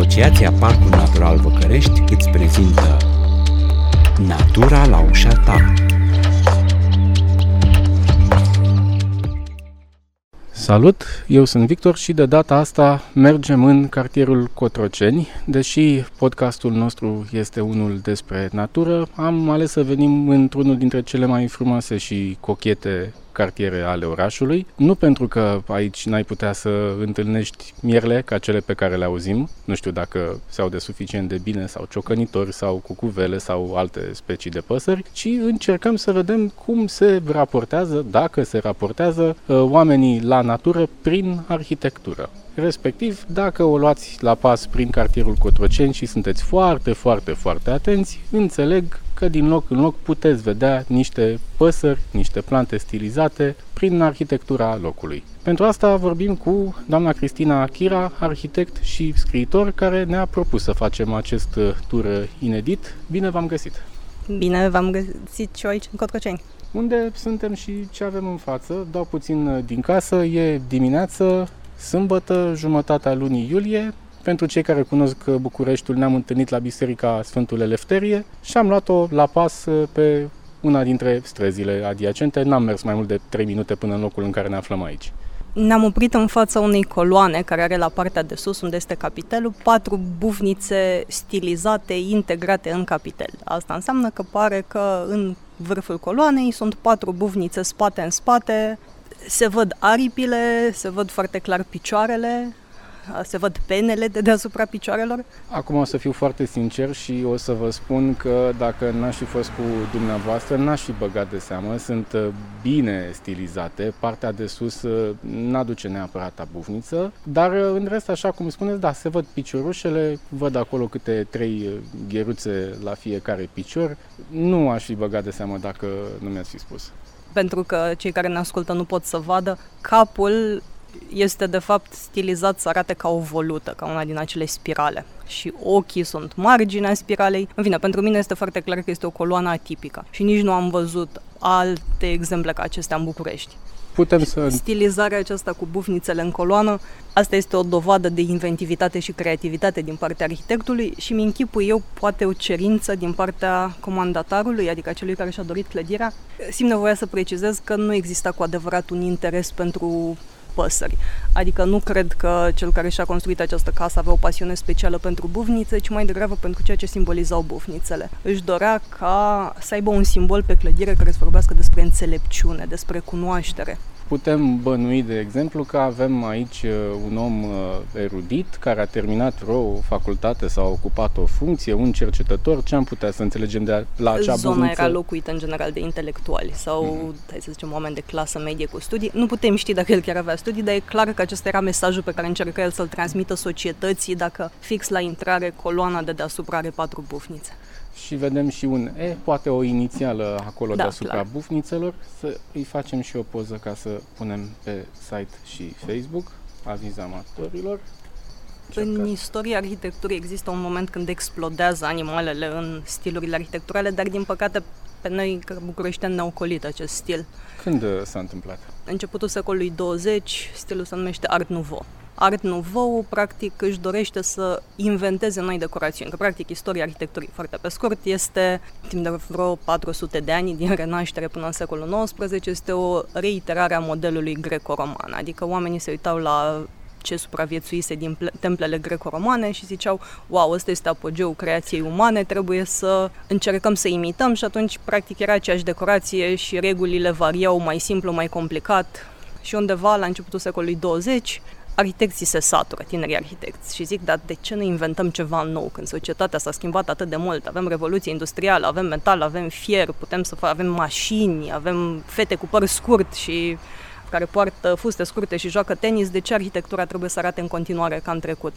Asociația Parcul Natural Văcărești îți prezintă Natura la ușa ta Salut, eu sunt Victor și de data asta mergem în cartierul Cotroceni. Deși podcastul nostru este unul despre natură, am ales să venim într-unul dintre cele mai frumoase și cochete cartiere ale orașului. Nu pentru că aici n-ai putea să întâlnești mierle ca cele pe care le auzim, nu știu dacă se aude suficient de bine, sau ciocănitori, sau cucuvele, sau alte specii de păsări, ci încercăm să vedem cum se raportează, dacă se raportează, uh, oamenii la natură prin arhitectură. Respectiv, dacă o luați la pas prin cartierul Cotroceni și sunteți foarte, foarte, foarte atenți, înțeleg că din loc în loc puteți vedea niște păsări, niște plante stilizate prin arhitectura locului. Pentru asta vorbim cu doamna Cristina Achira, arhitect și scriitor, care ne-a propus să facem acest tur inedit. Bine v-am găsit! Bine v-am găsit și eu aici în Cotroceni. Unde suntem și ce avem în față? Dau puțin din casă, e dimineață, sâmbătă, jumătatea lunii iulie, pentru cei care cunosc Bucureștiul, ne-am întâlnit la Biserica Sfântul Elefterie și am luat-o la pas pe una dintre străzile adiacente. N-am mers mai mult de 3 minute până în locul în care ne aflăm aici. Ne-am oprit în fața unei coloane care are la partea de sus, unde este capitelul, patru bufnițe stilizate, integrate în capitel. Asta înseamnă că pare că în vârful coloanei sunt patru bufnițe spate în spate, se văd aripile, se văd foarte clar picioarele, se văd penele de deasupra picioarelor? Acum o să fiu foarte sincer și o să vă spun că dacă n-aș fi fost cu dumneavoastră, n-aș fi băgat de seamă. Sunt uh, bine stilizate, partea de sus uh, n-aduce neapărat abufniță, dar uh, în rest, așa cum spuneți, da, se văd piciorușele, văd acolo câte trei gheruțe la fiecare picior. Nu aș fi băgat de seamă dacă nu mi-ați fi spus pentru că cei care ne ascultă nu pot să vadă, capul este de fapt stilizat să arate ca o volută, ca una din acele spirale. Și ochii sunt marginea spiralei. În fine, pentru mine este foarte clar că este o coloană atipică și nici nu am văzut alte exemple ca acestea în București. Putem să... Stilizarea aceasta cu bufnițele în coloană, asta este o dovadă de inventivitate și creativitate din partea arhitectului și mi închipui eu poate o cerință din partea comandatarului, adică celui care și-a dorit clădirea. Simt nevoia să precizez că nu exista cu adevărat un interes pentru păsări. Adică nu cred că cel care și-a construit această casă avea o pasiune specială pentru bufnițe, ci mai degrabă pentru ceea ce simbolizau bufnițele. Își dorea ca să aibă un simbol pe clădire care să vorbească despre înțelepciune, despre cunoaștere. Putem bănui, de exemplu, că avem aici uh, un om uh, erudit care a terminat vreo facultate sau a ocupat o funcție, un cercetător. Ce am putea să înțelegem de la acea Zona buvniță? era locuită în general de intelectuali sau, mm-hmm. hai să zicem, oameni de clasă medie cu studii. Nu putem ști dacă el chiar avea studii, dar e clar că acesta era mesajul pe care încerca el să-l transmită societății dacă fix la intrare coloana de deasupra are patru bufnițe și vedem și un E, poate o inițială acolo da, deasupra clar. bufnițelor, să îi facem și o poză ca să punem pe site și Facebook, aviz amatorilor. În istoria arhitecturii există un moment când explodează animalele în stilurile arhitecturale, dar din păcate pe noi, că bucureșteni, ne-au colit acest stil. Când uh, s-a întâmplat? Începutul secolului 20, stilul se numește Art Nouveau. Art Nouveau, practic, își dorește să inventeze noi decorațiuni. Că, practic, istoria arhitecturii, foarte pe scurt, este, timp de vreo 400 de ani, din renaștere până în secolul XIX, este o reiterare a modelului greco-roman. Adică oamenii se uitau la ce supraviețuise din templele greco-romane și ziceau, wow, ăsta este apogeul creației umane, trebuie să încercăm să imităm și atunci practic era aceeași decorație și regulile variau mai simplu, mai complicat și undeva la începutul secolului 20 arhitecții se satură, tinerii arhitecți, și zic, dar de ce nu inventăm ceva nou când societatea s-a schimbat atât de mult? Avem revoluție industrială, avem metal, avem fier, putem să avem mașini, avem fete cu păr scurt și care poartă fuste scurte și joacă tenis, de ce arhitectura trebuie să arate în continuare ca în trecut?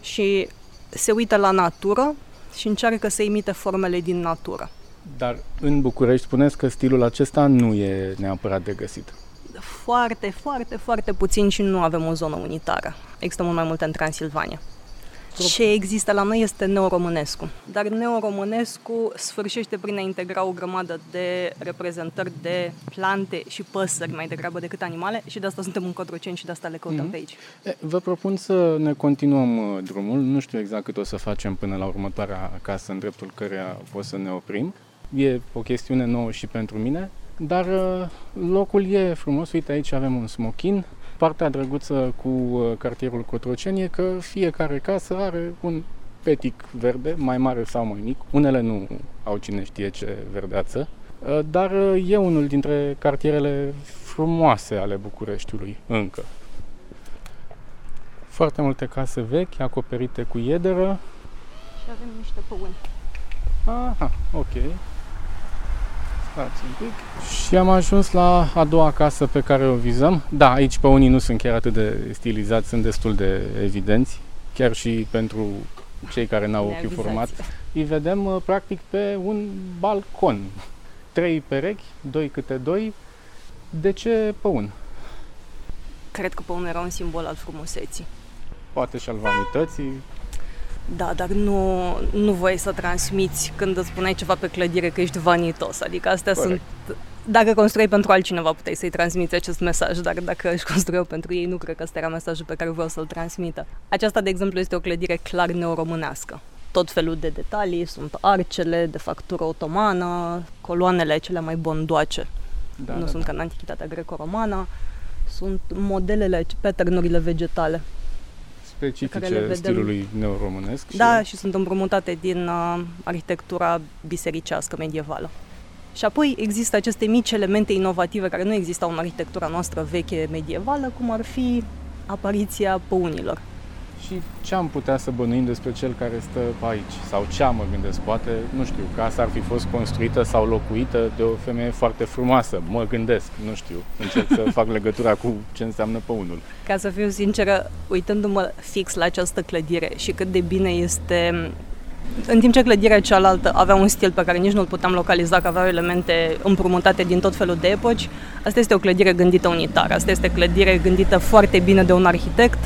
Și se uită la natură și încearcă să imite formele din natură. Dar în București spuneți că stilul acesta nu e neapărat de găsit foarte, foarte, foarte puțin și nu avem o zonă unitară. Există mult mai multe în Transilvania. Ce există la noi este neoromânescu. Dar neoromânescu sfârșește prin a integra o grămadă de reprezentări de plante și păsări mai degrabă decât animale și de asta suntem în Cotroceni și de asta le căutăm mm-hmm. pe aici. E, vă propun să ne continuăm uh, drumul. Nu știu exact cât o să facem până la următoarea casă în dreptul căreia o să ne oprim. E o chestiune nouă și pentru mine, dar uh, locul e frumos. Uite, aici avem un smochin. Partea drăguță cu uh, cartierul Cotroceni e că fiecare casă are un petic verde, mai mare sau mai mic. Unele nu au cine știe ce verdeață, uh, dar e unul dintre cartierele frumoase ale Bucureștiului, încă. Foarte multe case vechi, acoperite cu iederă. Și avem niște păuni. Aha, ok. Stați un pic. Și am ajuns la a doua casă pe care o vizăm. Da, aici pe unii nu sunt chiar atât de stilizați, sunt destul de evidenți. Chiar și pentru cei care n-au ochiul format. Îi vedem uh, practic pe un balcon. Trei perechi, doi câte doi. De ce păun? Cred că păunul era un simbol al frumuseții. Poate și al vanității. Da, dar nu, nu voi să transmiți când îți spuneai ceva pe clădire că ești vanitos. Adică astea Corect. sunt... Dacă construi pentru altcineva, puteai să-i transmiți acest mesaj, dar dacă își construiau pentru ei, nu cred că ăsta era mesajul pe care vreau să-l transmită. Aceasta, de exemplu, este o clădire clar neoromânească. Tot felul de detalii, sunt arcele de factură otomană, coloanele cele mai bondoace. Da, nu da, sunt da. ca în antichitatea greco-romană, sunt modelele, paternurile vegetale specifice stilului neoromânesc. Da, și... și sunt împrumutate din uh, arhitectura bisericească medievală. Și apoi există aceste mici elemente inovative care nu existau în arhitectura noastră veche medievală, cum ar fi apariția păunilor. Și ce am putea să bănuim despre cel care stă aici? Sau ce mă gândesc? Poate, nu știu, casa ar fi fost construită sau locuită de o femeie foarte frumoasă. Mă gândesc, nu știu. Încerc să fac legătura cu ce înseamnă păunul. Ca să fiu sinceră, uitându-mă fix la această clădire și cât de bine este în timp ce clădirea cealaltă avea un stil pe care nici nu-l puteam localiza, că aveau elemente împrumutate din tot felul de epoci, asta este o clădire gândită unitar. Asta este o clădire gândită foarte bine de un arhitect,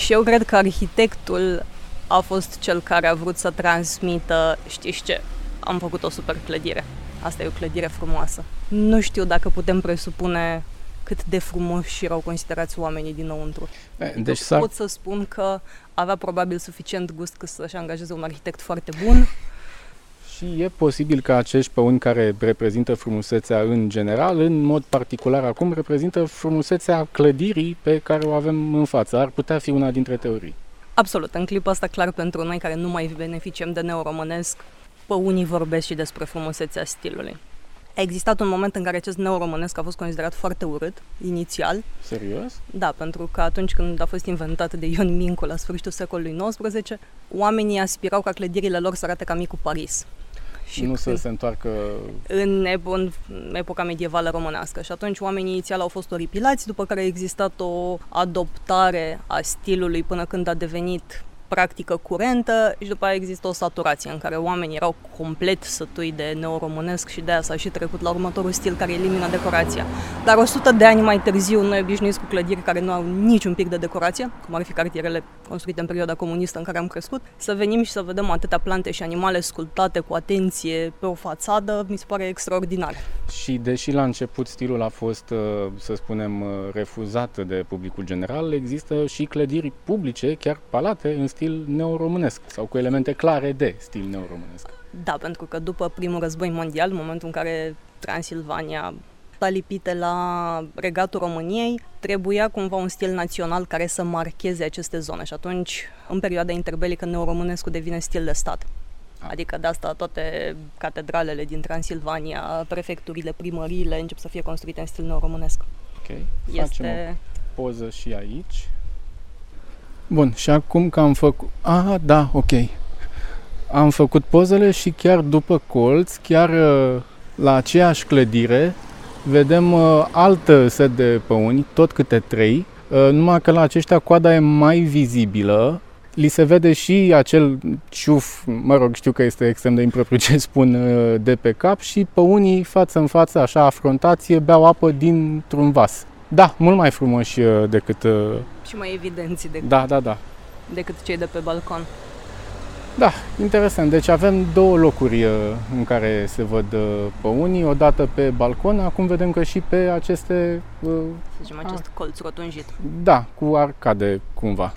și eu cred că arhitectul a fost cel care a vrut să transmită, știți ce, am făcut o super clădire. Asta e o clădire frumoasă. Nu știu dacă putem presupune cât de frumoși erau considerați oamenii dinăuntru. Deci s pot să spun că avea probabil suficient gust ca să-și angajeze un arhitect foarte bun și e posibil ca acești păuni care reprezintă frumusețea în general, în mod particular acum, reprezintă frumusețea clădirii pe care o avem în față. Ar putea fi una dintre teorii. Absolut. În clipul ăsta, clar, pentru noi care nu mai beneficiem de neoromânesc, păunii vorbesc și despre frumusețea stilului. A existat un moment în care acest neoromânesc a fost considerat foarte urât, inițial. Serios? Da, pentru că atunci când a fost inventat de Ion Mincu la sfârșitul secolului XIX, oamenii aspirau ca clădirile lor să arate ca micul Paris și nu să se întoarcă... În, în epoca medievală românească. Și atunci oamenii inițial au fost oripilați, după care a existat o adoptare a stilului până când a devenit practică curentă și după aia există o saturație în care oamenii erau complet sătui de neoromânesc și de aia s-a și trecut la următorul stil care elimină decorația. Dar 100 de ani mai târziu noi obișnuiți cu clădiri care nu au niciun pic de decorație, cum ar fi cartierele construite în perioada comunistă în care am crescut, să venim și să vedem atâtea plante și animale sculptate cu atenție pe o fațadă, mi se pare extraordinar. Și deși la început stilul a fost, uh, să spunem, uh, refuzat de publicul general, există și clădiri publice, chiar palate, în stil neoromânesc sau cu elemente clare de stil neoromânesc. Da, pentru că după primul război mondial, în momentul în care Transilvania lipite la regatul României, trebuia cumva un stil național care să marcheze aceste zone și atunci, în perioada interbelică, neoromânescul devine stil de stat. Ah. Adică de asta toate catedralele din Transilvania, prefecturile, primăriile încep să fie construite în stil neoromânesc. Ok, este... facem o poză și aici. Bun, și acum că am făcut... Ah, da, ok. Am făcut pozele și chiar după colț, chiar uh, la aceeași clădire, vedem uh, altă set de păuni, tot câte trei, uh, numai că la aceștia coada e mai vizibilă, li se vede și acel ciuf, mă rog, știu că este extrem de impropriu ce spun, de pe cap și păunii față în față, așa, afrontație, beau apă dintr-un vas. Da, mult mai frumoși decât... Și mai evidenți decât... Da, da, da. decât cei de pe balcon. Da, interesant. Deci avem două locuri uh, în care se văd uh, păunii, o dată pe balcon, acum vedem că și pe aceste... uh, Să zicem, acest colț rotunjit. Da, cu arcade cumva.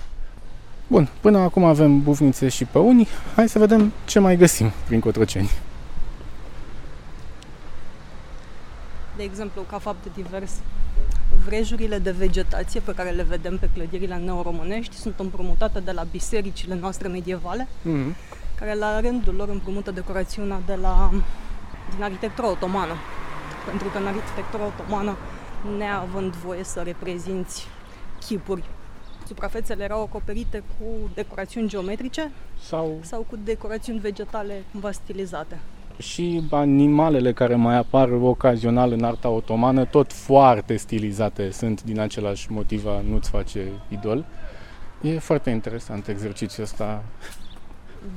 Bun, până acum avem bufnițe și păuni, hai să vedem ce mai găsim prin Cotroceni. De exemplu, ca fapt divers, vrejurile de vegetație pe care le vedem pe clădirile neoromânești sunt împrumutate de la bisericile noastre medievale, Mm-hmm. care la rândul lor împrumută decorațiunea de la, din arhitectura otomană. Pentru că în arhitectura otomană, neavând voie să reprezinți chipuri, suprafețele erau acoperite cu decorațiuni geometrice Sau sau cu decorațiuni vegetale cumva stilizate. Și animalele care mai apar ocazional în arta otomană, tot foarte stilizate sunt din același motiv a nu-ți face idol. E foarte interesant exercițiul ăsta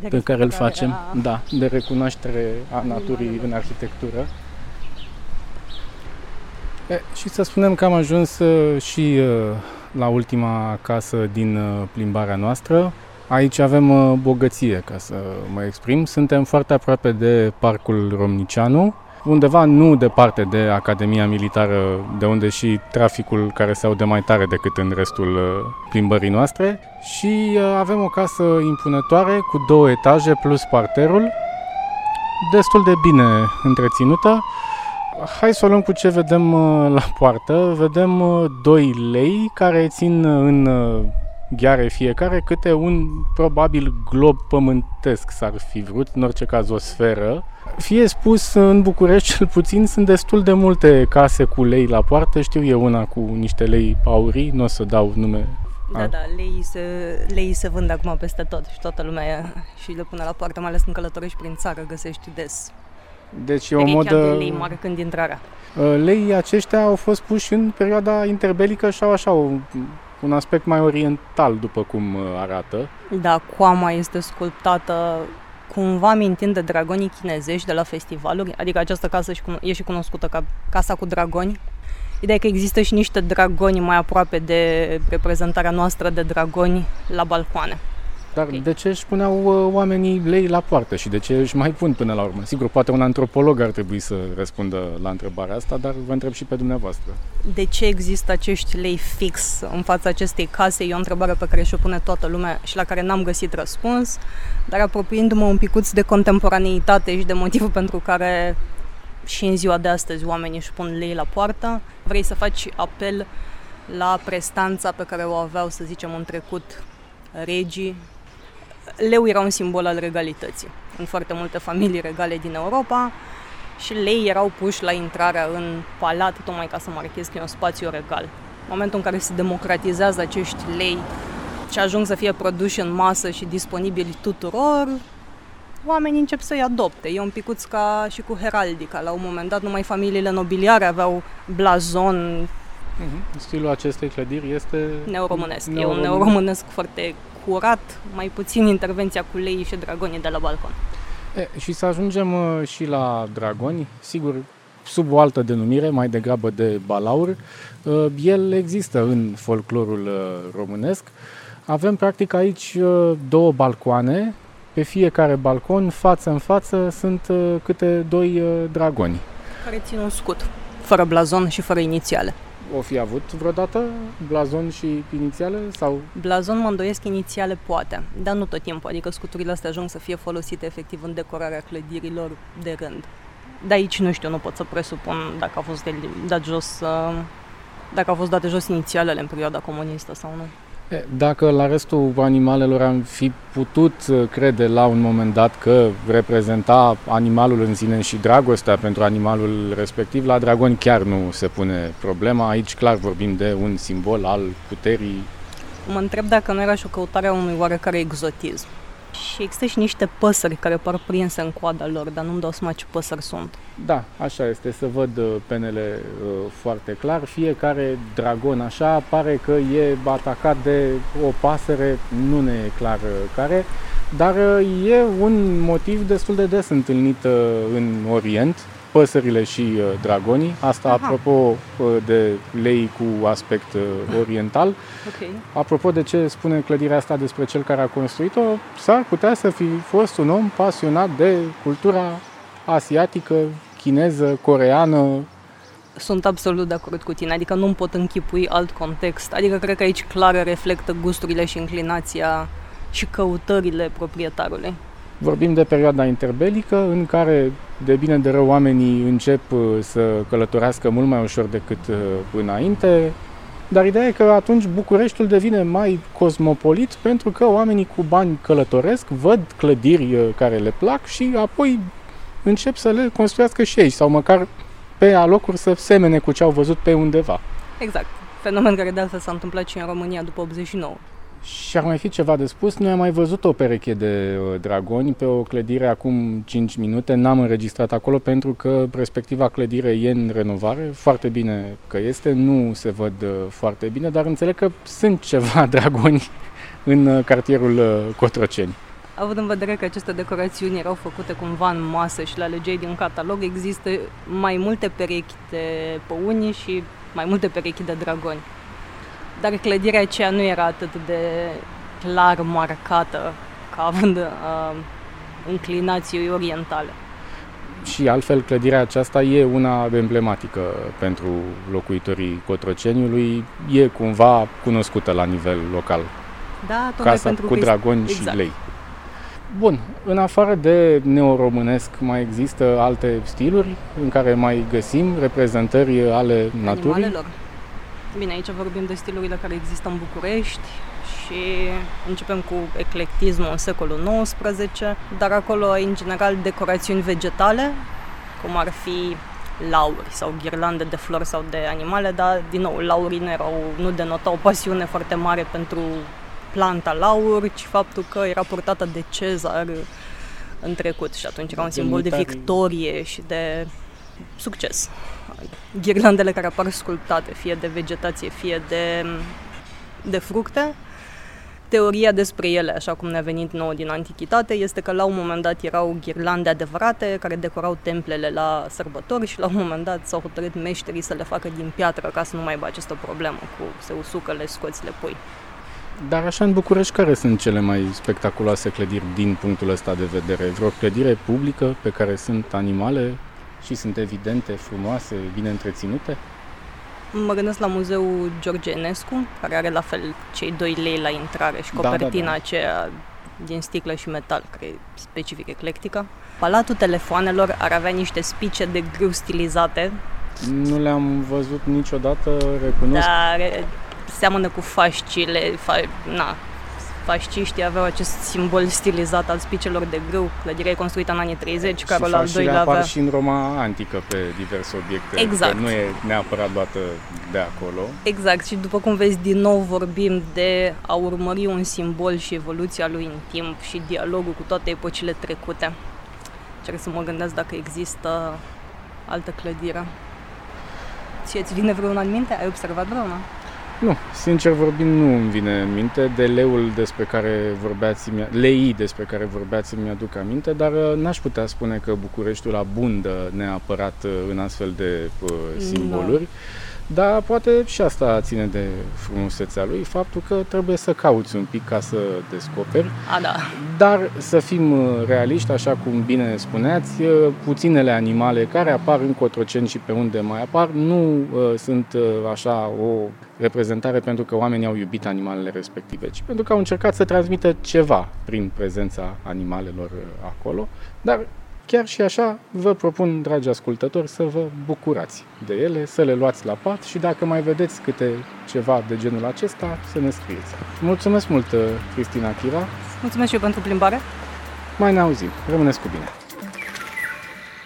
De pe care îl reflectare facem, a- da, de recunoaștere a naturii Animalelor. în arhitectură. E, și să spunem că am ajuns uh, și uh, la ultima casă din uh, plimbarea noastră. Aici avem uh, bogăție, ca să mă exprim. Suntem foarte aproape de Parcul Romnicianu, undeva nu departe de Academia Militară, de unde și traficul care se aude mai tare decât în restul uh, plimbării noastre. Și uh, avem o casă impunătoare cu două etaje plus parterul, destul de bine întreținută. Hai să o luăm cu ce vedem uh, la poartă. Vedem uh, doi lei care țin uh, în uh, gheare fiecare câte un probabil glob pământesc s-ar fi vrut, în orice caz o sferă. Fie spus, în București cel puțin sunt destul de multe case cu lei la poartă. Știu eu una cu niște lei aurii, nu o să dau nume. Da, A. da, leii se, leii se vând acum peste tot și toată lumea e, și le pune la poartă, mai ales când călătorești prin țară, găsești des Deci e o perechea modă... de lei marcând intrarea. Uh, Leii aceștia au fost puși în perioada interbelică și au așa un, un aspect mai oriental, după cum uh, arată. Da, coama este sculptată cumva mintind de dragonii chinezești de la festivaluri, adică această casă și cuno- e și cunoscută ca Casa cu Dragoni. Ideea e că există și niște dragoni mai aproape de reprezentarea noastră de dragoni la balcoane. Dar Ok. de ce își puneau uh, oamenii lei la poartă și de ce își mai pun până la urmă? Sigur, poate un antropolog ar trebui să răspundă la întrebarea asta, dar vă întreb și pe dumneavoastră. De ce există acești lei fix în fața acestei case? E o întrebare pe care și-o pune toată lumea și la care n-am găsit răspuns, dar apropiindu-mă un picuț de contemporaneitate și de motivul pentru care și în ziua de astăzi oamenii își pun lei la poartă, vrei să faci apel la prestanța pe care o aveau, să zicem, în trecut regii. Leu era un simbol al regalității în foarte multe familii regale din Europa și lei erau puși la intrarea în palat tocmai ca să marchezi că e un spațiu regal. În momentul în care se democratizează acești lei și ajung să fie produși în masă și disponibili tuturor, oamenii încep să-i adopte. E un picuț ca și cu heraldica. La un moment dat numai familiile nobiliare aveau blazon Stilul acestei clădiri este neoromânesc. E un neoromânesc foarte curat, mai puțin intervenția cu lei și dragonii de la balcon. E, și să ajungem uh, și la dragoni, sigur, sub o altă denumire, mai degrabă de balaur. Uh, El există în folclorul uh, românesc. Avem practic aici uh, două balcoane. Pe fiecare balcon, față în față, sunt uh, câte doi uh, dragoni. Care țin un scut, fără blazon și fără inițiale. O fi avut vreodată blazon și inițiale? Sau Blazon mă îndoiesc inițiale poate, dar nu tot timpul, adică scuturile astea ajung să fie folosite efectiv în decorarea clădirilor de rând. De aici nu știu, nu pot să presupun dacă a fost de- dat jos, uh, dacă au fost date jos inițialele în perioada comunistă sau nu. E, Dacă la restul animalelor am fi putut uh, crede la un moment dat că reprezenta animalul în sine și dragostea pentru animalul respectiv, la dragoni chiar nu se pune problema. Aici clar vorbim de un simbol al puterii. Mă întreb dacă nu era și o căutare a unui oarecare exotism. Și există și niște păsări care par prinse în coada lor, dar nu-mi dau seama ce păsări sunt. Da, așa este, să văd uh, penele uh, foarte clar. Fiecare dragon așa pare că e atacat de o pasăre, nu ne e clar uh, care, dar uh, e un motiv destul de des întâlnit uh, în Orient. Păsările și uh, dragonii. Asta Aha. apropo uh, de lei cu aspect uh, oriental. Ok. Apropo de ce spune clădirea asta despre cel care a construit-o, s-ar putea să fi fost un om pasionat de cultura asiatică, chineză, coreană. Sunt absolut de acord cu tine, adică nu-mi pot închipui alt context. Adică cred că aici clar reflectă gusturile și inclinația și căutările proprietarului. Vorbim de perioada interbelică, în care, de bine de rău, oamenii încep uh, să călătorească mult mai ușor decât uh, înainte, dar ideea e că atunci Bucureștiul devine mai cosmopolit pentru că oamenii cu bani călătoresc, văd clădiri uh, care le plac și apoi încep să le construiască și ei, sau măcar pe alocuri să semene cu ce au văzut pe undeva. Exact. Fenomen care de altfel s-a întâmplat și în România după 89. Și ar mai fi ceva de spus. Noi am mai văzut o pereche de uh, dragoni pe o clădire acum 5 minute. N-am înregistrat acolo pentru că respectiva clădire e în renovare. Foarte bine că este, nu se văd uh, foarte bine, dar înțeleg că sunt ceva dragoni în uh, cartierul uh, Cotroceni. Având în vedere că aceste decorațiuni erau făcute cumva în masă și le alegeai din catalog, există mai multe perechi de păuni și mai multe perechi de dragoni. Dar clădirea aceea nu era atât de clar marcată ca având uh, înclinații orientale. Și altfel, clădirea aceasta e una emblematică pentru locuitorii Cotroceniului. E cumva cunoscută la nivel local. Da, tocmai Casa pentru cu că dragoni exact. și lei. Bun, în afară de neoromânesc, mai există alte stiluri în care mai găsim reprezentări ale naturii? animalelor. Bine, aici vorbim de stilurile care există în București și începem cu eclectismul în secolul XIX, dar acolo ai în general decorațiuni vegetale, cum ar fi lauri sau ghirlande de flori sau de animale, dar din nou laurii nu, erau, nu denotau o pasiune foarte mare pentru planta laur, ci faptul că era purtată de cezar în trecut și atunci era un simbol de Demnitarii. victorie și de succes. Ghirlandele care apar sculptate, fie de vegetație, fie de, de fructe, Teoria despre ele, așa cum ne-a venit nouă din antichitate, este că la un moment dat erau ghirlande adevărate care decorau templele la sărbători și la un moment dat s-au hotărât meșterii să le facă din piatră ca să nu mai aibă această problemă cu se usucă, le scoți, le pui. Dar așa în București, care sunt cele mai spectaculoase clădiri din punctul ăsta de vedere? Vreo clădire publică pe care sunt animale și sunt evidente, frumoase, bine întreținute? Mă gândesc la muzeul George Enescu, care are la fel cei 2 lei la intrare și Da, da, copertina da. aceea din sticlă și metal, care e specific eclectică. Palatul telefoanelor ar avea niște spice de grâu stilizate, Nu le-am văzut niciodată, recunosc. dar e, seamănă cu fascile, fa, na, fasciștii aveau acest simbol stilizat al spicelor de grâu. Clădirea e construită în anii 30, Carol și al fascile doilea apar avea... și în Roma antică pe diverse obiecte. Exact. Că nu e neapărat luată de acolo. Exact, și după cum vezi, din nou vorbim de a urmări un simbol și evoluția lui în timp și dialogul cu toate epocile trecute. Cer să mă gândesc dacă există altă clădire. Ție ți vine vreuna în minte? Ai observat vreuna? Nu, sincer vorbind, nu îmi vine în minte de leul despre care vorbeați, mi- leii despre care vorbeați îmi aduc aminte, dar uh, n-aș putea spune că Bucureștiul abundă neapărat uh, în astfel de uh, simboluri. Dar poate și asta ține de frumusețea lui, faptul că trebuie să cauți un pic ca să descoperi. A, da. Dar să fim uh, realiști, așa cum bine spuneați, uh, puținele animale care apar în Cotroceni și pe unde mai apar nu uh, sunt uh, așa o reprezentare pentru că oamenii au iubit animalele respective, ci pentru că au încercat să transmită ceva prin prezența animalelor uh, acolo. Dar chiar și așa vă propun, dragi ascultători, să vă bucurați de ele, să le luați la pat și dacă mai vedeți câte ceva de genul acesta, să ne scrieți. Mulțumesc mult, uh, Cristina Chira. Mulțumesc și eu pentru plimbare. Mai ne auzim. Rămâneți cu bine.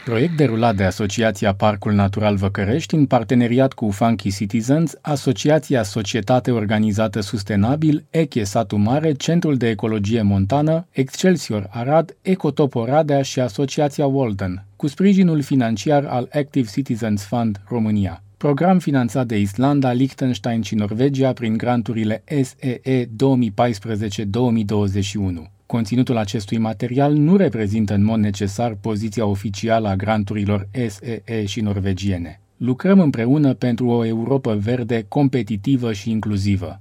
Proiect derulat de Asociația Parcul Natural Văcărești în parteneriat cu Funky Citizens, Asociația Societate Organizată Sustenabil, Eche Satu Mare, Centrul de Ecologie Montană, Excelsior Arad, Ecotop Oradea și Asociația Walden, cu sprijinul financiar al Active Citizens Fund România. Program finanțat de Islanda, Liechtenstein și Norvegia prin granturile SEE 2014-2021. Conținutul acestui material nu reprezintă în mod necesar poziția oficială a granturilor SEE și norvegiene. Lucrăm împreună pentru o Europa verde competitivă și inclusivă.